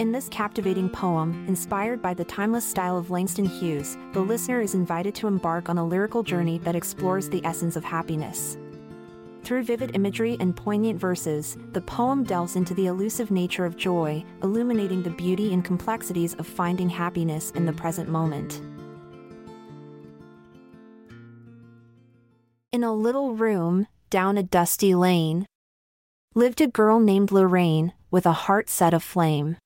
In this captivating poem, inspired by the timeless style of Langston Hughes, the listener is invited to embark on a lyrical journey that explores the essence of happiness. Through vivid imagery and poignant verses, the poem delves into the elusive nature of joy, illuminating the beauty and complexities of finding happiness in the present moment. In a little room, down a dusty lane, lived a girl named Lorraine, with a heart set aflame.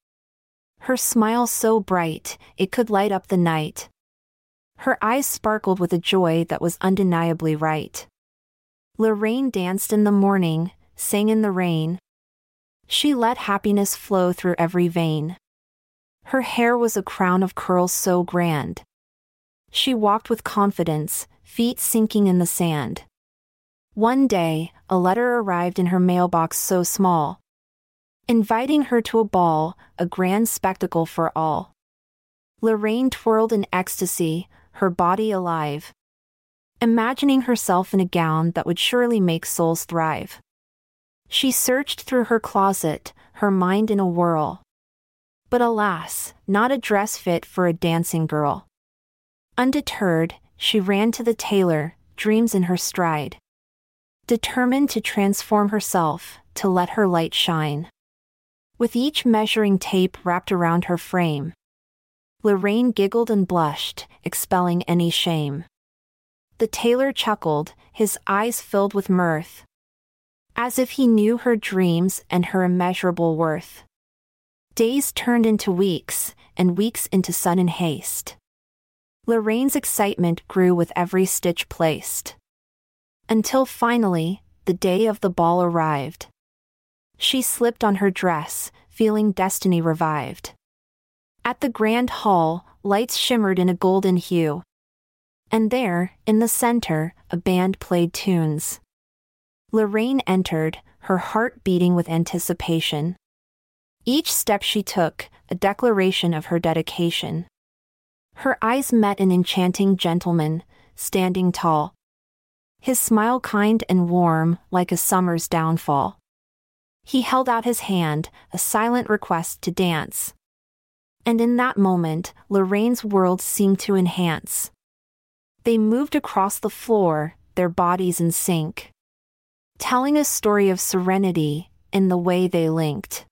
Her smile so bright, it could light up the night. Her eyes sparkled with a joy that was undeniably right. Lorraine danced in the morning, sang in the rain. She let happiness flow through every vein. Her hair was a crown of curls so grand. She walked with confidence, feet sinking in the sand. One day, a letter arrived in her mailbox so small. Inviting her to a ball, a grand spectacle for all. Lorraine twirled in ecstasy, her body alive imagining herself in a gown that would surely make souls thrive. She searched through her closet, her mind in a whirl. But alas, not a dress fit for a dancing girl. Undeterred, she ran to the tailor, dreams in her stride. Determined to transform herself, to let her light shine. With each measuring tape wrapped around her frame, Lorraine giggled and blushed, expelling any shame. The tailor chuckled, his eyes filled with mirth. As if he knew her dreams and her immeasurable worth. Days turned into weeks, and weeks into sudden haste. Lorraine's excitement grew with every stitch placed. Until finally, the day of the ball arrived. She slipped on her dress, feeling destiny revived. At the grand hall, lights shimmered in a golden hue, and there, in the center, a band played tunes. Lorraine entered, her heart beating with anticipation. Each step she took, a declaration of her dedication. Her eyes met an enchanting gentleman, standing tall. His smile kind and warm, like a summer's downfall. He held out his hand, a silent request to dance. And in that moment, Lorraine's world seemed to enhance. They moved across the floor, their bodies in sync. Telling a story of serenity in the way they linked.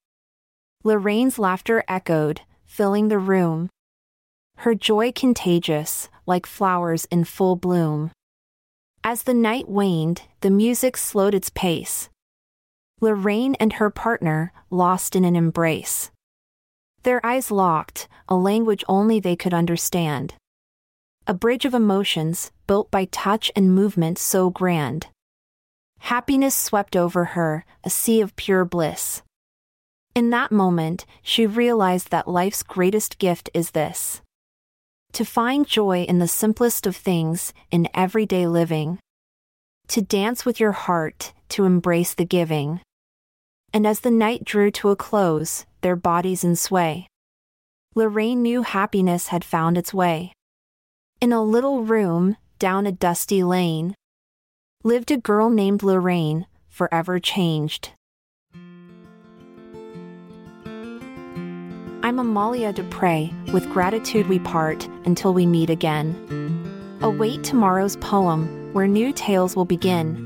Lorraine's laughter echoed, filling the room. Her joy contagious, like flowers in full bloom. As the night waned, the music slowed its pace. Lorraine and her partner, lost in an embrace. Their eyes locked, a language only they could understand a bridge of emotions, built by touch and movement so grand. Happiness swept over her, a sea of pure bliss. In that moment, she realized that life's greatest gift is this to find joy in the simplest of things, in everyday living. To dance with your heart, to embrace the giving. And as the night drew to a close, their bodies in sway. Lorraine knew happiness had found its way. In a little room, down a dusty lane, lived a girl named Lorraine, forever changed. I'm Amalia Dupre, with gratitude we part until we meet again. Await tomorrow's poem, where new tales will begin.